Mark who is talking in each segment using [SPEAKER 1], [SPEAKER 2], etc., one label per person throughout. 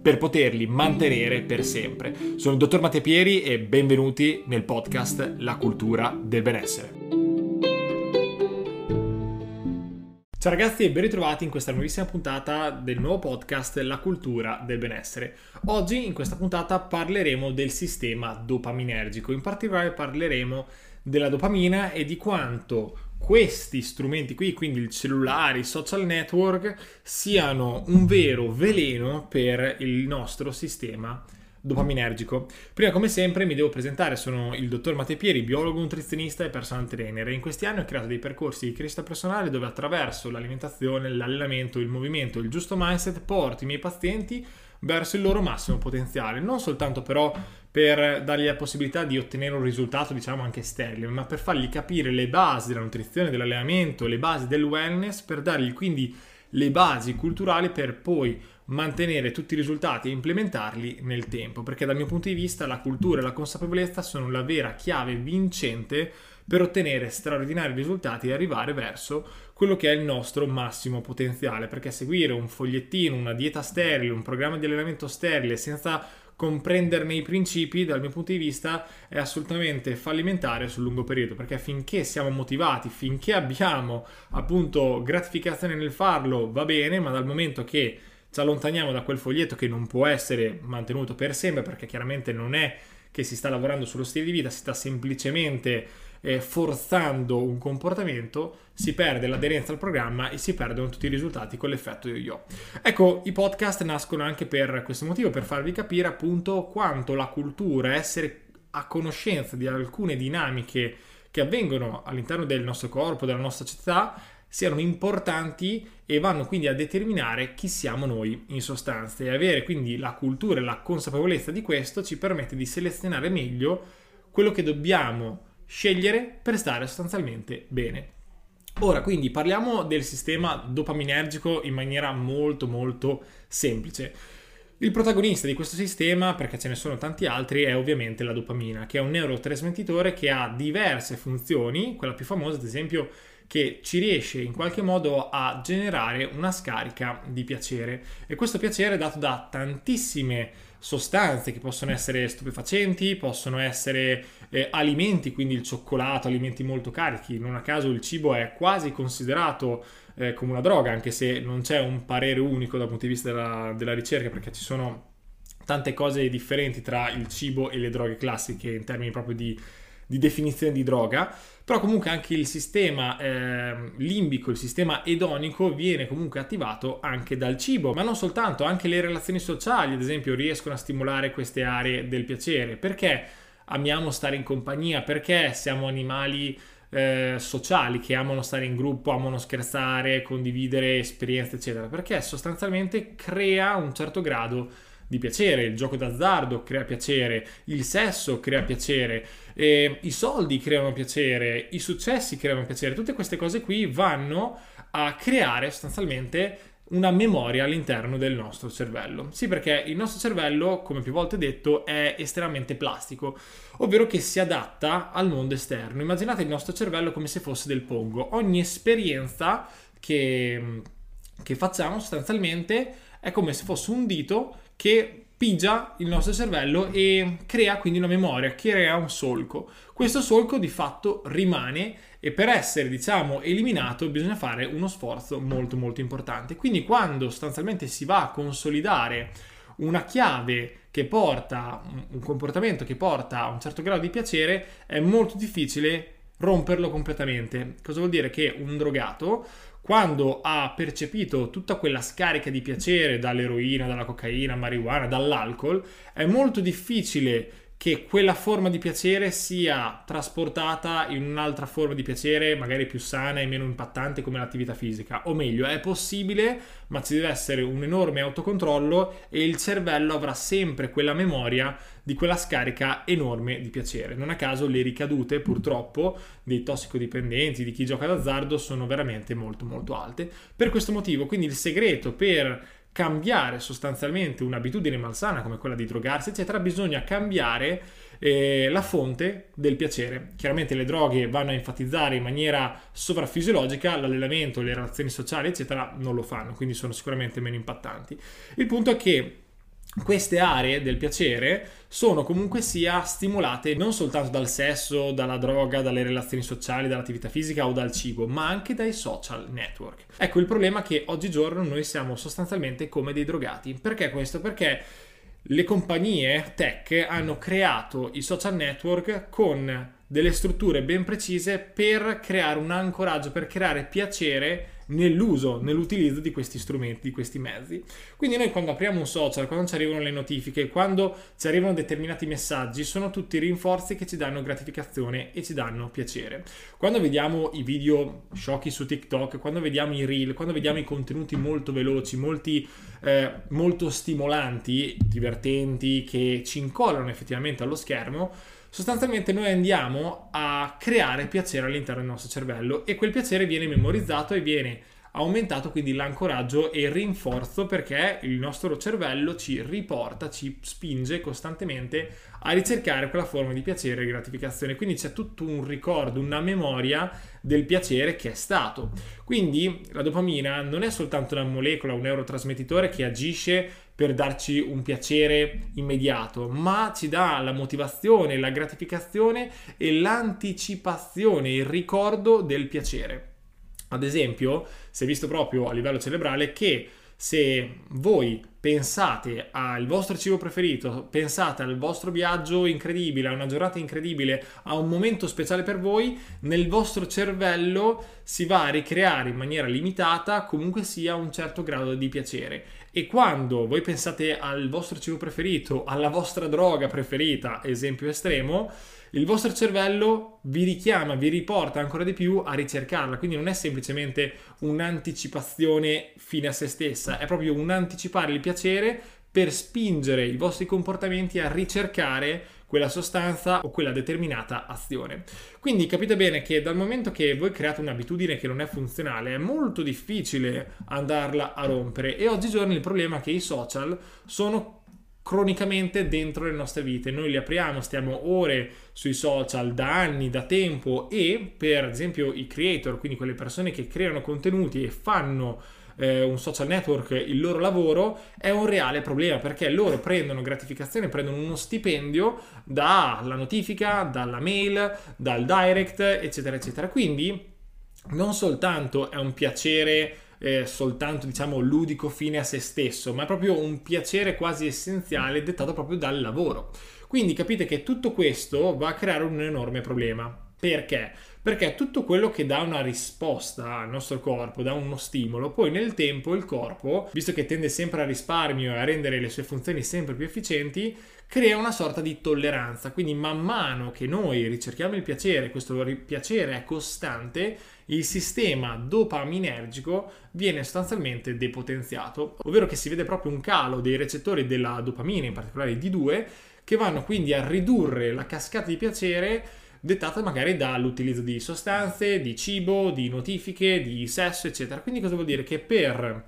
[SPEAKER 1] per poterli mantenere per sempre. Sono il dottor Matteo Pieri e benvenuti nel podcast La cultura del benessere. Ciao ragazzi e ben ritrovati in questa nuovissima puntata del nuovo podcast La cultura del benessere. Oggi in questa puntata parleremo del sistema dopaminergico, in particolare parleremo della dopamina e di quanto questi strumenti qui, quindi il cellulare, i social network, siano un vero veleno per il nostro sistema dopaminergico. Prima, come sempre, mi devo presentare, sono il dottor Matteo Pieri, biologo nutrizionista e personal trainer in questi anni ho creato dei percorsi di crescita personale dove attraverso l'alimentazione, l'allenamento, il movimento, il giusto mindset porto i miei pazienti verso il loro massimo potenziale, non soltanto però per dargli la possibilità di ottenere un risultato diciamo anche sterile, ma per fargli capire le basi della nutrizione, dell'allenamento, le basi del wellness, per dargli quindi le basi culturali per poi mantenere tutti i risultati e implementarli nel tempo, perché dal mio punto di vista la cultura e la consapevolezza sono la vera chiave vincente per ottenere straordinari risultati e arrivare verso quello che è il nostro massimo potenziale, perché seguire un fogliettino, una dieta sterile, un programma di allenamento sterile senza comprenderne i principi dal mio punto di vista è assolutamente fallimentare sul lungo periodo perché finché siamo motivati finché abbiamo appunto gratificazione nel farlo va bene ma dal momento che ci allontaniamo da quel foglietto che non può essere mantenuto per sempre perché chiaramente non è che si sta lavorando sullo stile di vita si sta semplicemente eh, forzando un comportamento, si perde l'aderenza al programma e si perdono tutti i risultati con l'effetto yo-yo. Ecco, i podcast nascono anche per questo motivo, per farvi capire appunto quanto la cultura, essere a conoscenza di alcune dinamiche che avvengono all'interno del nostro corpo, della nostra società, siano importanti e vanno quindi a determinare chi siamo noi in sostanza e avere quindi la cultura e la consapevolezza di questo ci permette di selezionare meglio quello che dobbiamo scegliere per stare sostanzialmente bene. Ora, quindi parliamo del sistema dopaminergico in maniera molto molto semplice. Il protagonista di questo sistema, perché ce ne sono tanti altri, è ovviamente la dopamina, che è un neurotrasmettitore che ha diverse funzioni, quella più famosa ad esempio che ci riesce in qualche modo a generare una scarica di piacere e questo piacere è dato da tantissime sostanze che possono essere stupefacenti, possono essere eh, alimenti, quindi il cioccolato, alimenti molto carichi. Non a caso il cibo è quasi considerato eh, come una droga, anche se non c'è un parere unico dal punto di vista della, della ricerca, perché ci sono tante cose differenti tra il cibo e le droghe classiche in termini proprio di di definizione di droga, però comunque anche il sistema eh, limbico, il sistema edonico viene comunque attivato anche dal cibo, ma non soltanto, anche le relazioni sociali, ad esempio, riescono a stimolare queste aree del piacere. Perché amiamo stare in compagnia? Perché siamo animali eh, sociali che amano stare in gruppo, amano scherzare, condividere esperienze, eccetera? Perché sostanzialmente crea un certo grado di piacere, il gioco d'azzardo crea piacere, il sesso crea piacere, eh, i soldi creano piacere, i successi creano piacere, tutte queste cose qui vanno a creare sostanzialmente una memoria all'interno del nostro cervello. Sì, perché il nostro cervello, come più volte detto, è estremamente plastico, ovvero che si adatta al mondo esterno. Immaginate il nostro cervello come se fosse del pongo. Ogni esperienza che, che facciamo sostanzialmente è come se fosse un dito che pigia il nostro cervello e crea quindi una memoria, crea un solco. Questo solco di fatto rimane e per essere diciamo eliminato bisogna fare uno sforzo molto molto importante. Quindi quando sostanzialmente si va a consolidare una chiave che porta un comportamento che porta a un certo grado di piacere è molto difficile romperlo completamente. Cosa vuol dire che un drogato quando ha percepito tutta quella scarica di piacere dall'eroina, dalla cocaina, marijuana, dall'alcol, è molto difficile che quella forma di piacere sia trasportata in un'altra forma di piacere, magari più sana e meno impattante come l'attività fisica. O meglio, è possibile, ma ci deve essere un enorme autocontrollo e il cervello avrà sempre quella memoria di quella scarica enorme di piacere. Non a caso le ricadute, purtroppo, dei tossicodipendenti, di chi gioca d'azzardo, sono veramente molto molto alte. Per questo motivo, quindi il segreto per cambiare sostanzialmente un'abitudine malsana come quella di drogarsi, eccetera, bisogna cambiare eh, la fonte del piacere. Chiaramente le droghe vanno a enfatizzare in maniera sovrafisiologica l'allenamento, le relazioni sociali, eccetera, non lo fanno, quindi sono sicuramente meno impattanti. Il punto è che queste aree del piacere sono comunque sia stimolate non soltanto dal sesso, dalla droga, dalle relazioni sociali, dall'attività fisica o dal cibo, ma anche dai social network. Ecco il problema è che oggigiorno noi siamo sostanzialmente come dei drogati. Perché questo? Perché le compagnie tech hanno creato i social network con delle strutture ben precise per creare un ancoraggio, per creare piacere nell'uso, nell'utilizzo di questi strumenti, di questi mezzi. Quindi noi quando apriamo un social, quando ci arrivano le notifiche, quando ci arrivano determinati messaggi, sono tutti rinforzi che ci danno gratificazione e ci danno piacere. Quando vediamo i video sciocchi su TikTok, quando vediamo i reel, quando vediamo i contenuti molto veloci, molti, eh, molto stimolanti, divertenti, che ci incollano effettivamente allo schermo, sostanzialmente noi andiamo a creare piacere all'interno del nostro cervello e quel piacere viene memorizzato e viene aumentato quindi l'ancoraggio e il rinforzo perché il nostro cervello ci riporta, ci spinge costantemente a ricercare quella forma di piacere e gratificazione. Quindi c'è tutto un ricordo, una memoria del piacere che è stato. Quindi la dopamina non è soltanto una molecola, un neurotrasmettitore che agisce per darci un piacere immediato, ma ci dà la motivazione, la gratificazione e l'anticipazione, il ricordo del piacere. Ad esempio, si è visto proprio a livello cerebrale che se voi pensate al vostro cibo preferito, pensate al vostro viaggio incredibile, a una giornata incredibile, a un momento speciale per voi, nel vostro cervello si va a ricreare in maniera limitata comunque sia un certo grado di piacere. E quando voi pensate al vostro cibo preferito, alla vostra droga preferita, esempio estremo, il vostro cervello vi richiama, vi riporta ancora di più a ricercarla, quindi non è semplicemente un'anticipazione fine a se stessa, è proprio un anticipare il piacere per spingere i vostri comportamenti a ricercare quella sostanza o quella determinata azione. Quindi capite bene che dal momento che voi create un'abitudine che non è funzionale è molto difficile andarla a rompere e oggigiorno il problema è che i social sono cronicamente dentro le nostre vite. Noi li apriamo, stiamo ore sui social da anni, da tempo e per esempio i creator, quindi quelle persone che creano contenuti e fanno eh, un social network il loro lavoro, è un reale problema perché loro prendono gratificazione, prendono uno stipendio dalla notifica, dalla mail, dal direct, eccetera, eccetera. Quindi non soltanto è un piacere eh, soltanto diciamo ludico fine a se stesso, ma è proprio un piacere quasi essenziale dettato proprio dal lavoro. Quindi capite che tutto questo va a creare un enorme problema. Perché? Perché tutto quello che dà una risposta al nostro corpo, dà uno stimolo, poi nel tempo il corpo, visto che tende sempre a risparmio e a rendere le sue funzioni sempre più efficienti, crea una sorta di tolleranza. Quindi man mano che noi ricerchiamo il piacere, questo piacere è costante, il sistema dopaminergico viene sostanzialmente depotenziato, ovvero che si vede proprio un calo dei recettori della dopamina, in particolare D2, che vanno quindi a ridurre la cascata di piacere dettata magari dall'utilizzo di sostanze, di cibo, di notifiche, di sesso, eccetera. Quindi cosa vuol dire? Che per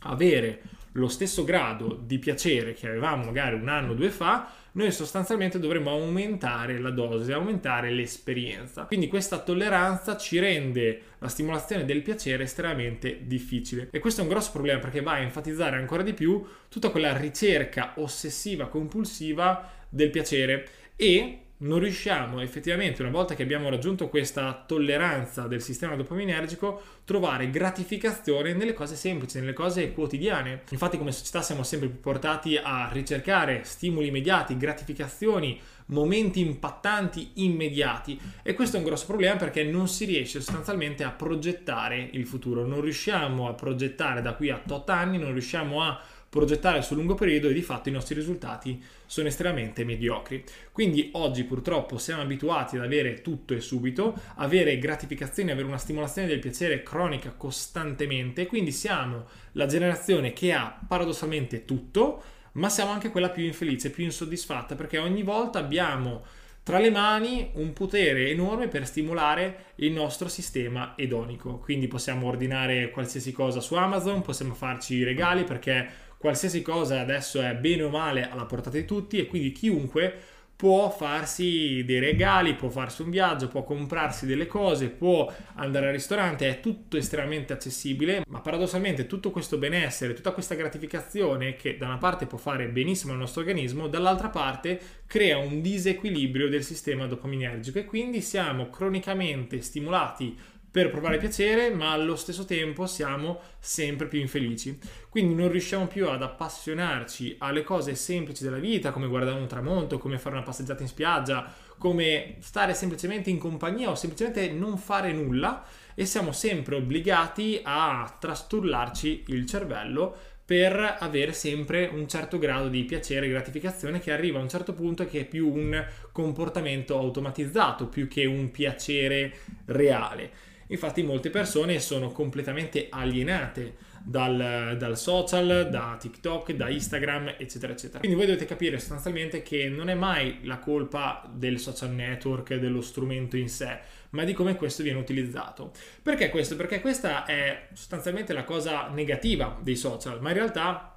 [SPEAKER 1] avere lo stesso grado di piacere che avevamo magari un anno o due fa, noi sostanzialmente dovremmo aumentare la dose, aumentare l'esperienza. Quindi questa tolleranza ci rende la stimolazione del piacere estremamente difficile. E questo è un grosso problema perché va a enfatizzare ancora di più tutta quella ricerca ossessiva, compulsiva del piacere e non riusciamo effettivamente, una volta che abbiamo raggiunto questa tolleranza del sistema dopaminergico, trovare gratificazione nelle cose semplici, nelle cose quotidiane. Infatti come società siamo sempre più portati a ricercare stimoli immediati, gratificazioni, momenti impattanti immediati e questo è un grosso problema perché non si riesce sostanzialmente a progettare il futuro, non riusciamo a progettare da qui a tot anni, non riusciamo a progettare sul lungo periodo e di fatto i nostri risultati sono estremamente mediocri. Quindi oggi purtroppo siamo abituati ad avere tutto e subito, avere gratificazioni, avere una stimolazione del piacere cronica costantemente, quindi siamo la generazione che ha paradossalmente tutto, ma siamo anche quella più infelice, più insoddisfatta, perché ogni volta abbiamo tra le mani un potere enorme per stimolare il nostro sistema edonico. Quindi possiamo ordinare qualsiasi cosa su Amazon, possiamo farci i regali perché qualsiasi cosa adesso è bene o male alla portata di tutti e quindi chiunque può farsi dei regali, può farsi un viaggio, può comprarsi delle cose, può andare al ristorante, è tutto estremamente accessibile, ma paradossalmente tutto questo benessere, tutta questa gratificazione che da una parte può fare benissimo al nostro organismo, dall'altra parte crea un disequilibrio del sistema dopaminergico e quindi siamo cronicamente stimolati per provare piacere, ma allo stesso tempo siamo sempre più infelici. Quindi non riusciamo più ad appassionarci alle cose semplici della vita, come guardare un tramonto, come fare una passeggiata in spiaggia, come stare semplicemente in compagnia o semplicemente non fare nulla e siamo sempre obbligati a trastullarci il cervello per avere sempre un certo grado di piacere e gratificazione che arriva a un certo punto che è più un comportamento automatizzato più che un piacere reale. Infatti molte persone sono completamente alienate dal, dal, social, da TikTok, da Instagram, eccetera, eccetera. Quindi voi dovete capire sostanzialmente che non è mai la colpa del social network, dello strumento in sé, ma di come questo viene utilizzato. Perché questo? Perché questa è sostanzialmente la cosa negativa dei social, ma in realtà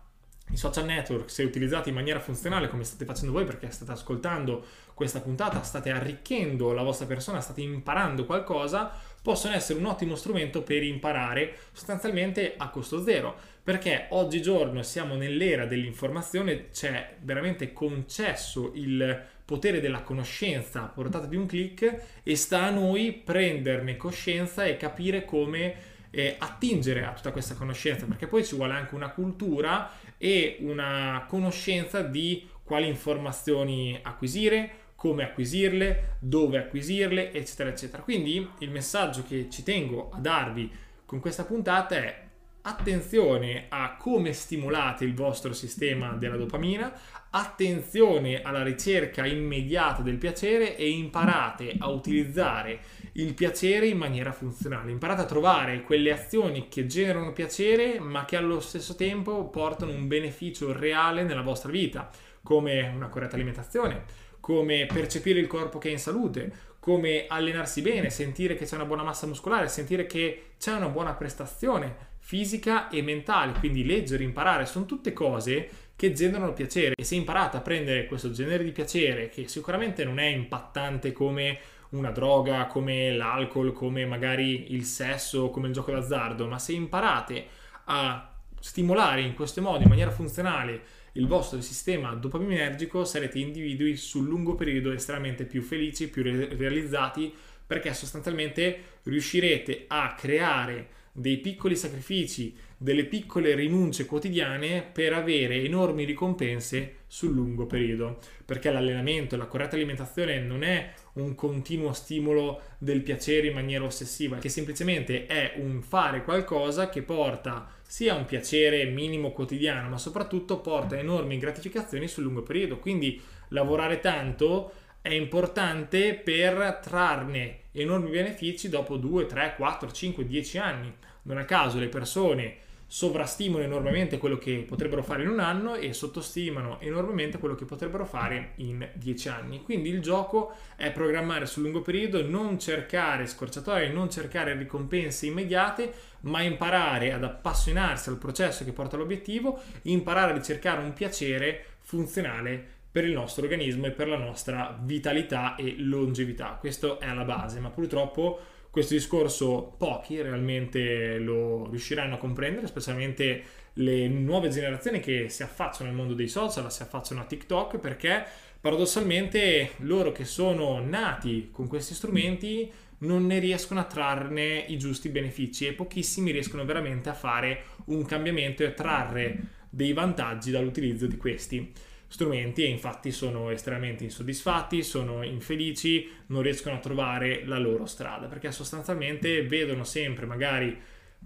[SPEAKER 1] i social network, se utilizzati in maniera funzionale come state facendo voi perché state ascoltando questa puntata, state arricchendo la vostra persona, state imparando qualcosa, possono essere un ottimo strumento per imparare sostanzialmente a costo zero, perché oggigiorno siamo nell'era dell'informazione, c'è veramente concesso il potere della conoscenza a portata di un clic e sta a noi prenderne coscienza e capire come eh, attingere a tutta questa conoscenza, perché poi ci vuole anche una cultura e una conoscenza di quali informazioni acquisire, come acquisirle, dove acquisirle, eccetera, eccetera. Quindi il messaggio che ci tengo a darvi con questa puntata è attenzione a come stimolate il vostro sistema della dopamina, attenzione alla ricerca immediata del piacere e imparate a utilizzare il piacere in maniera funzionale. Imparate a trovare quelle azioni che generano piacere ma che allo stesso tempo portano un beneficio reale nella vostra vita, come una corretta alimentazione, come percepire il corpo che è in salute, come allenarsi bene, sentire che c'è una buona massa muscolare, sentire che c'è una buona prestazione fisica e mentale, quindi leggere, imparare, sono tutte cose che generano piacere. E se imparate a prendere questo genere di piacere che sicuramente non è impattante come una droga, come l'alcol, come magari il sesso, come il gioco d'azzardo, ma se imparate a stimolare in questo modo, in maniera funzionale, il vostro sistema dopaminergico, sarete individui sul lungo periodo estremamente più felici, più re- realizzati, perché sostanzialmente riuscirete a creare dei piccoli sacrifici, delle piccole rinunce quotidiane per avere enormi ricompense sul lungo periodo, perché l'allenamento e la corretta alimentazione non è un continuo stimolo del piacere in maniera ossessiva, che semplicemente è un fare qualcosa che porta sia un piacere minimo quotidiano, ma soprattutto porta enormi gratificazioni sul lungo periodo. Quindi lavorare tanto è importante per trarne enormi benefici dopo 2, 3, 4, 5, 10 anni. Non a caso le persone sovrastimano enormemente quello che potrebbero fare in un anno e sottostimano enormemente quello che potrebbero fare in dieci anni. Quindi il gioco è programmare sul lungo periodo, non cercare scorciatoie, non cercare ricompense immediate, ma imparare ad appassionarsi al processo che porta all'obiettivo, imparare a ricercare un piacere funzionale per il nostro organismo e per la nostra vitalità e longevità. Questo è alla base, ma purtroppo questo discorso pochi realmente lo riusciranno a comprendere, specialmente le nuove generazioni che si affacciano al mondo dei social, si affacciano a TikTok, perché paradossalmente loro che sono nati con questi strumenti non ne riescono a trarne i giusti benefici e pochissimi riescono veramente a fare un cambiamento e a trarre dei vantaggi dall'utilizzo di questi strumenti e infatti sono estremamente insoddisfatti, sono infelici, non riescono a trovare la loro strada perché sostanzialmente vedono sempre magari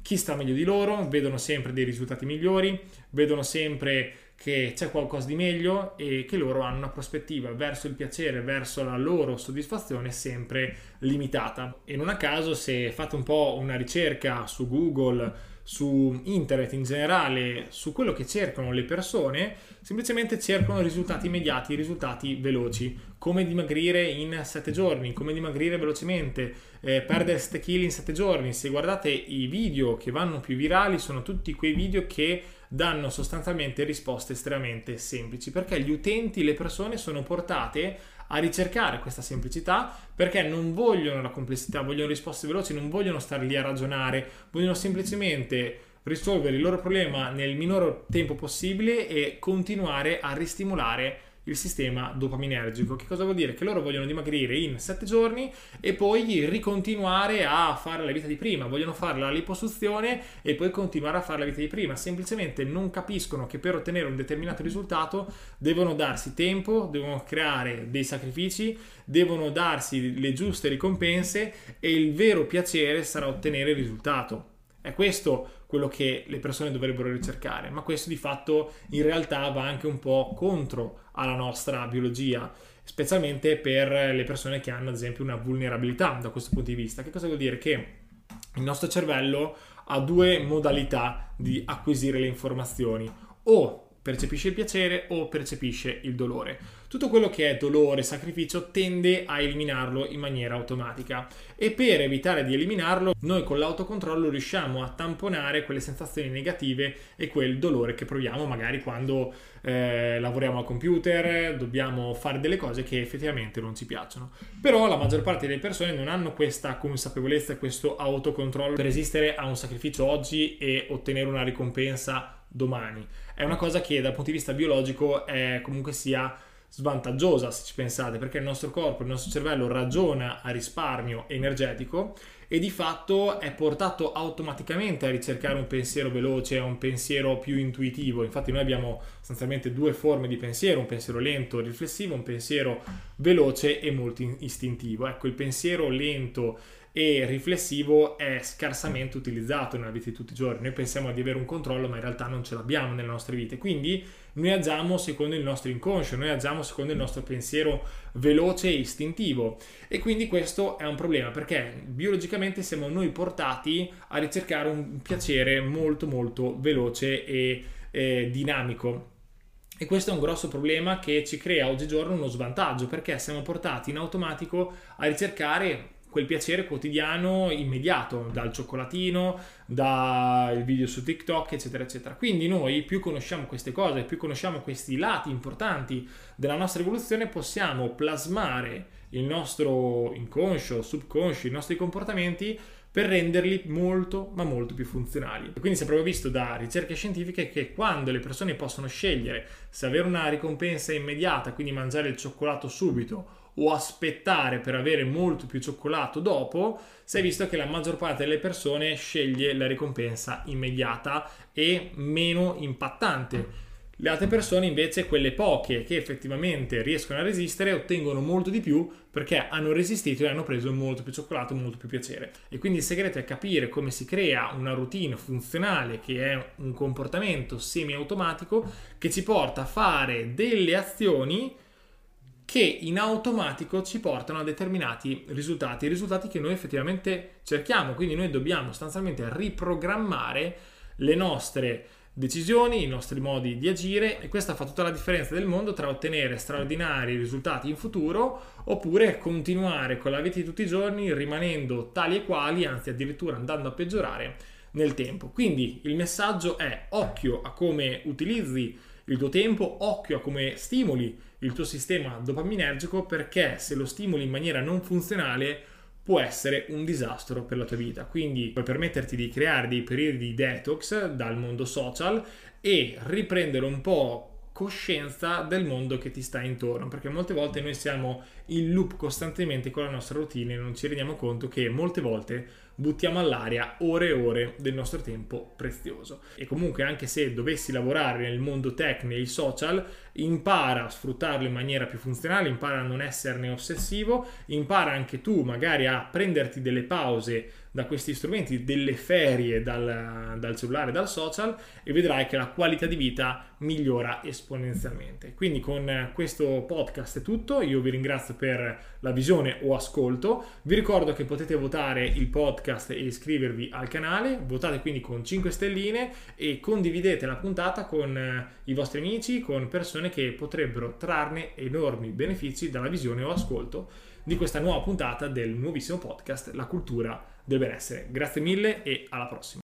[SPEAKER 1] chi sta meglio di loro, vedono sempre dei risultati migliori, vedono sempre che c'è qualcosa di meglio e che loro hanno una prospettiva verso il piacere, verso la loro soddisfazione sempre limitata. E non a caso se fate un po' una ricerca su Google, su internet in generale, su quello che cercano le persone, semplicemente cercano risultati immediati, risultati veloci, come dimagrire in 7 giorni, come dimagrire velocemente, eh, perdere 7 kg in 7 giorni. Se guardate i video che vanno più virali, sono tutti quei video che danno sostanzialmente risposte estremamente semplici perché gli utenti, le persone sono portate a ricercare questa semplicità perché non vogliono la complessità, vogliono risposte veloci, non vogliono stare lì a ragionare, vogliono semplicemente risolvere il loro problema nel minor tempo possibile e continuare a ristimolare il sistema dopaminergico. Che cosa vuol dire? Che loro vogliono dimagrire in 7 giorni e poi ricontinuare a fare la vita di prima, vogliono fare la liposuzione e poi continuare a fare la vita di prima, semplicemente non capiscono che per ottenere un determinato risultato devono darsi tempo, devono creare dei sacrifici, devono darsi le giuste ricompense e il vero piacere sarà ottenere il risultato. È questo quello che le persone dovrebbero ricercare, ma questo di fatto in realtà va anche un po' contro alla nostra biologia, specialmente per le persone che hanno ad esempio una vulnerabilità da questo punto di vista. Che cosa vuol dire? Che il nostro cervello ha due modalità di acquisire le informazioni, o percepisce il piacere o percepisce il dolore. Tutto quello che è dolore, sacrificio tende a eliminarlo in maniera automatica e per evitare di eliminarlo noi con l'autocontrollo riusciamo a tamponare quelle sensazioni negative e quel dolore che proviamo magari quando eh, lavoriamo al computer, dobbiamo fare delle cose che effettivamente non ci piacciono. Però la maggior parte delle persone non hanno questa consapevolezza questo autocontrollo per resistere a un sacrificio oggi e ottenere una ricompensa domani. È una cosa che dal punto di vista biologico è comunque sia svantaggiosa se ci pensate, perché il nostro corpo, il nostro cervello ragiona a risparmio energetico e di fatto è portato automaticamente a ricercare un pensiero veloce, un pensiero più intuitivo. Infatti noi abbiamo sostanzialmente due forme di pensiero, un pensiero lento, riflessivo, un pensiero veloce e molto istintivo. Ecco, il pensiero lento e riflessivo è scarsamente utilizzato nella vita di tutti i giorni. Noi pensiamo di avere un controllo, ma in realtà non ce l'abbiamo nelle nostre vite. Quindi noi agiamo secondo il nostro inconscio, noi agiamo secondo il nostro pensiero veloce e istintivo. E quindi questo è un problema perché biologicamente siamo noi portati a ricercare un piacere molto molto veloce e eh, dinamico. E questo è un grosso problema che ci crea oggigiorno uno svantaggio perché siamo portati in automatico a ricercare quel piacere quotidiano immediato, dal cioccolatino, dal video su TikTok, eccetera, eccetera. Quindi noi più conosciamo queste cose, più conosciamo questi lati importanti della nostra evoluzione, possiamo plasmare il nostro inconscio, subconscio, i nostri comportamenti per renderli molto ma molto più funzionali. Quindi si è proprio visto da ricerche scientifiche che quando le persone possono scegliere se avere una ricompensa immediata, quindi mangiare il cioccolato subito, o aspettare per avere molto più cioccolato dopo, si è visto che la maggior parte delle persone sceglie la ricompensa immediata e meno impattante. Le altre persone invece, quelle poche che effettivamente riescono a resistere, ottengono molto di più perché hanno resistito e hanno preso molto più cioccolato, molto più piacere. E quindi il segreto è capire come si crea una routine funzionale che è un comportamento semi-automatico che ci porta a fare delle azioni che in automatico ci portano a determinati risultati, risultati che noi effettivamente cerchiamo, quindi noi dobbiamo sostanzialmente riprogrammare le nostre decisioni, i nostri modi di agire e questa fa tutta la differenza del mondo tra ottenere straordinari risultati in futuro oppure continuare con la vita di tutti i giorni rimanendo tali e quali, anzi addirittura andando a peggiorare nel tempo. Quindi il messaggio è occhio a come utilizzi il tuo tempo, occhio a come stimoli il tuo sistema dopaminergico perché se lo stimoli in maniera non funzionale può essere un disastro per la tua vita. Quindi puoi permetterti di creare dei periodi di detox dal mondo social e riprendere un po' coscienza del mondo che ti sta intorno, perché molte volte noi siamo in loop costantemente con la nostra routine e non ci rendiamo conto che molte volte buttiamo all'aria ore e ore del nostro tempo prezioso. E comunque anche se dovessi lavorare nel mondo tech, nei social, impara a sfruttarlo in maniera più funzionale, impara a non esserne ossessivo, impara anche tu magari a prenderti delle pause da questi strumenti, delle ferie dal, dal cellulare, dal social e vedrai che la qualità di vita migliora esponenzialmente. Quindi con questo podcast è tutto, io vi ringrazio per la visione o ascolto, vi ricordo che potete votare il podcast e iscrivervi al canale, votate quindi con 5 stelline e condividete la puntata con i vostri amici, con persone che potrebbero trarne enormi benefici dalla visione o ascolto di questa nuova puntata del nuovissimo podcast La cultura del benessere. Grazie mille e alla prossima.